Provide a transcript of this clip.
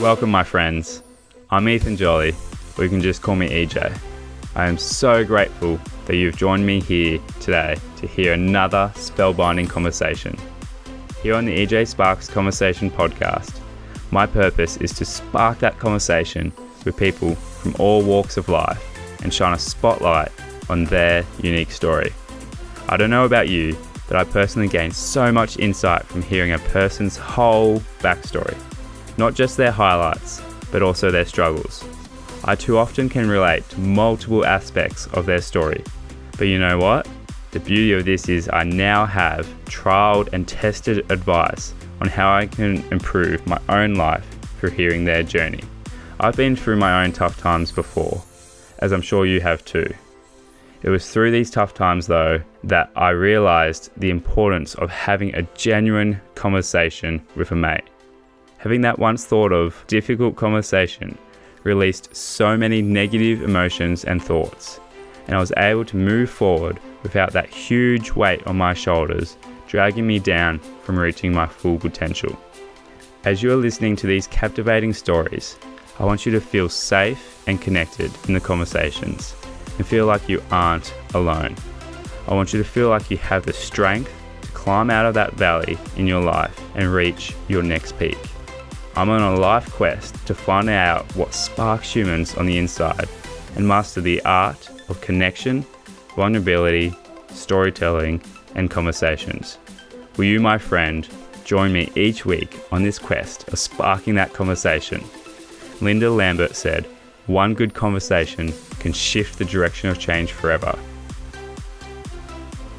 Welcome, my friends. I'm Ethan Jolly, or you can just call me EJ. I am so grateful that you've joined me here today to hear another spellbinding conversation. Here on the EJ Sparks Conversation podcast, my purpose is to spark that conversation with people from all walks of life and shine a spotlight on their unique story. I don't know about you, but I personally gain so much insight from hearing a person's whole backstory not just their highlights, but also their struggles. I too often can relate to multiple aspects of their story. But you know what? The beauty of this is I now have trialed and tested advice on how I can improve my own life through hearing their journey. I've been through my own tough times before, as I'm sure you have too. It was through these tough times, though, that I realized the importance of having a genuine conversation with a mate. Having that once thought of difficult conversation released so many negative emotions and thoughts, and I was able to move forward without that huge weight on my shoulders dragging me down from reaching my full potential. As you are listening to these captivating stories, I want you to feel safe and connected in the conversations and feel like you aren't alone. I want you to feel like you have the strength to climb out of that valley in your life and reach your next peak. I'm on a life quest to find out what sparks humans on the inside and master the art of connection, vulnerability, storytelling, and conversations. Will you, my friend, join me each week on this quest of sparking that conversation? Linda Lambert said, One good conversation can shift the direction of change forever.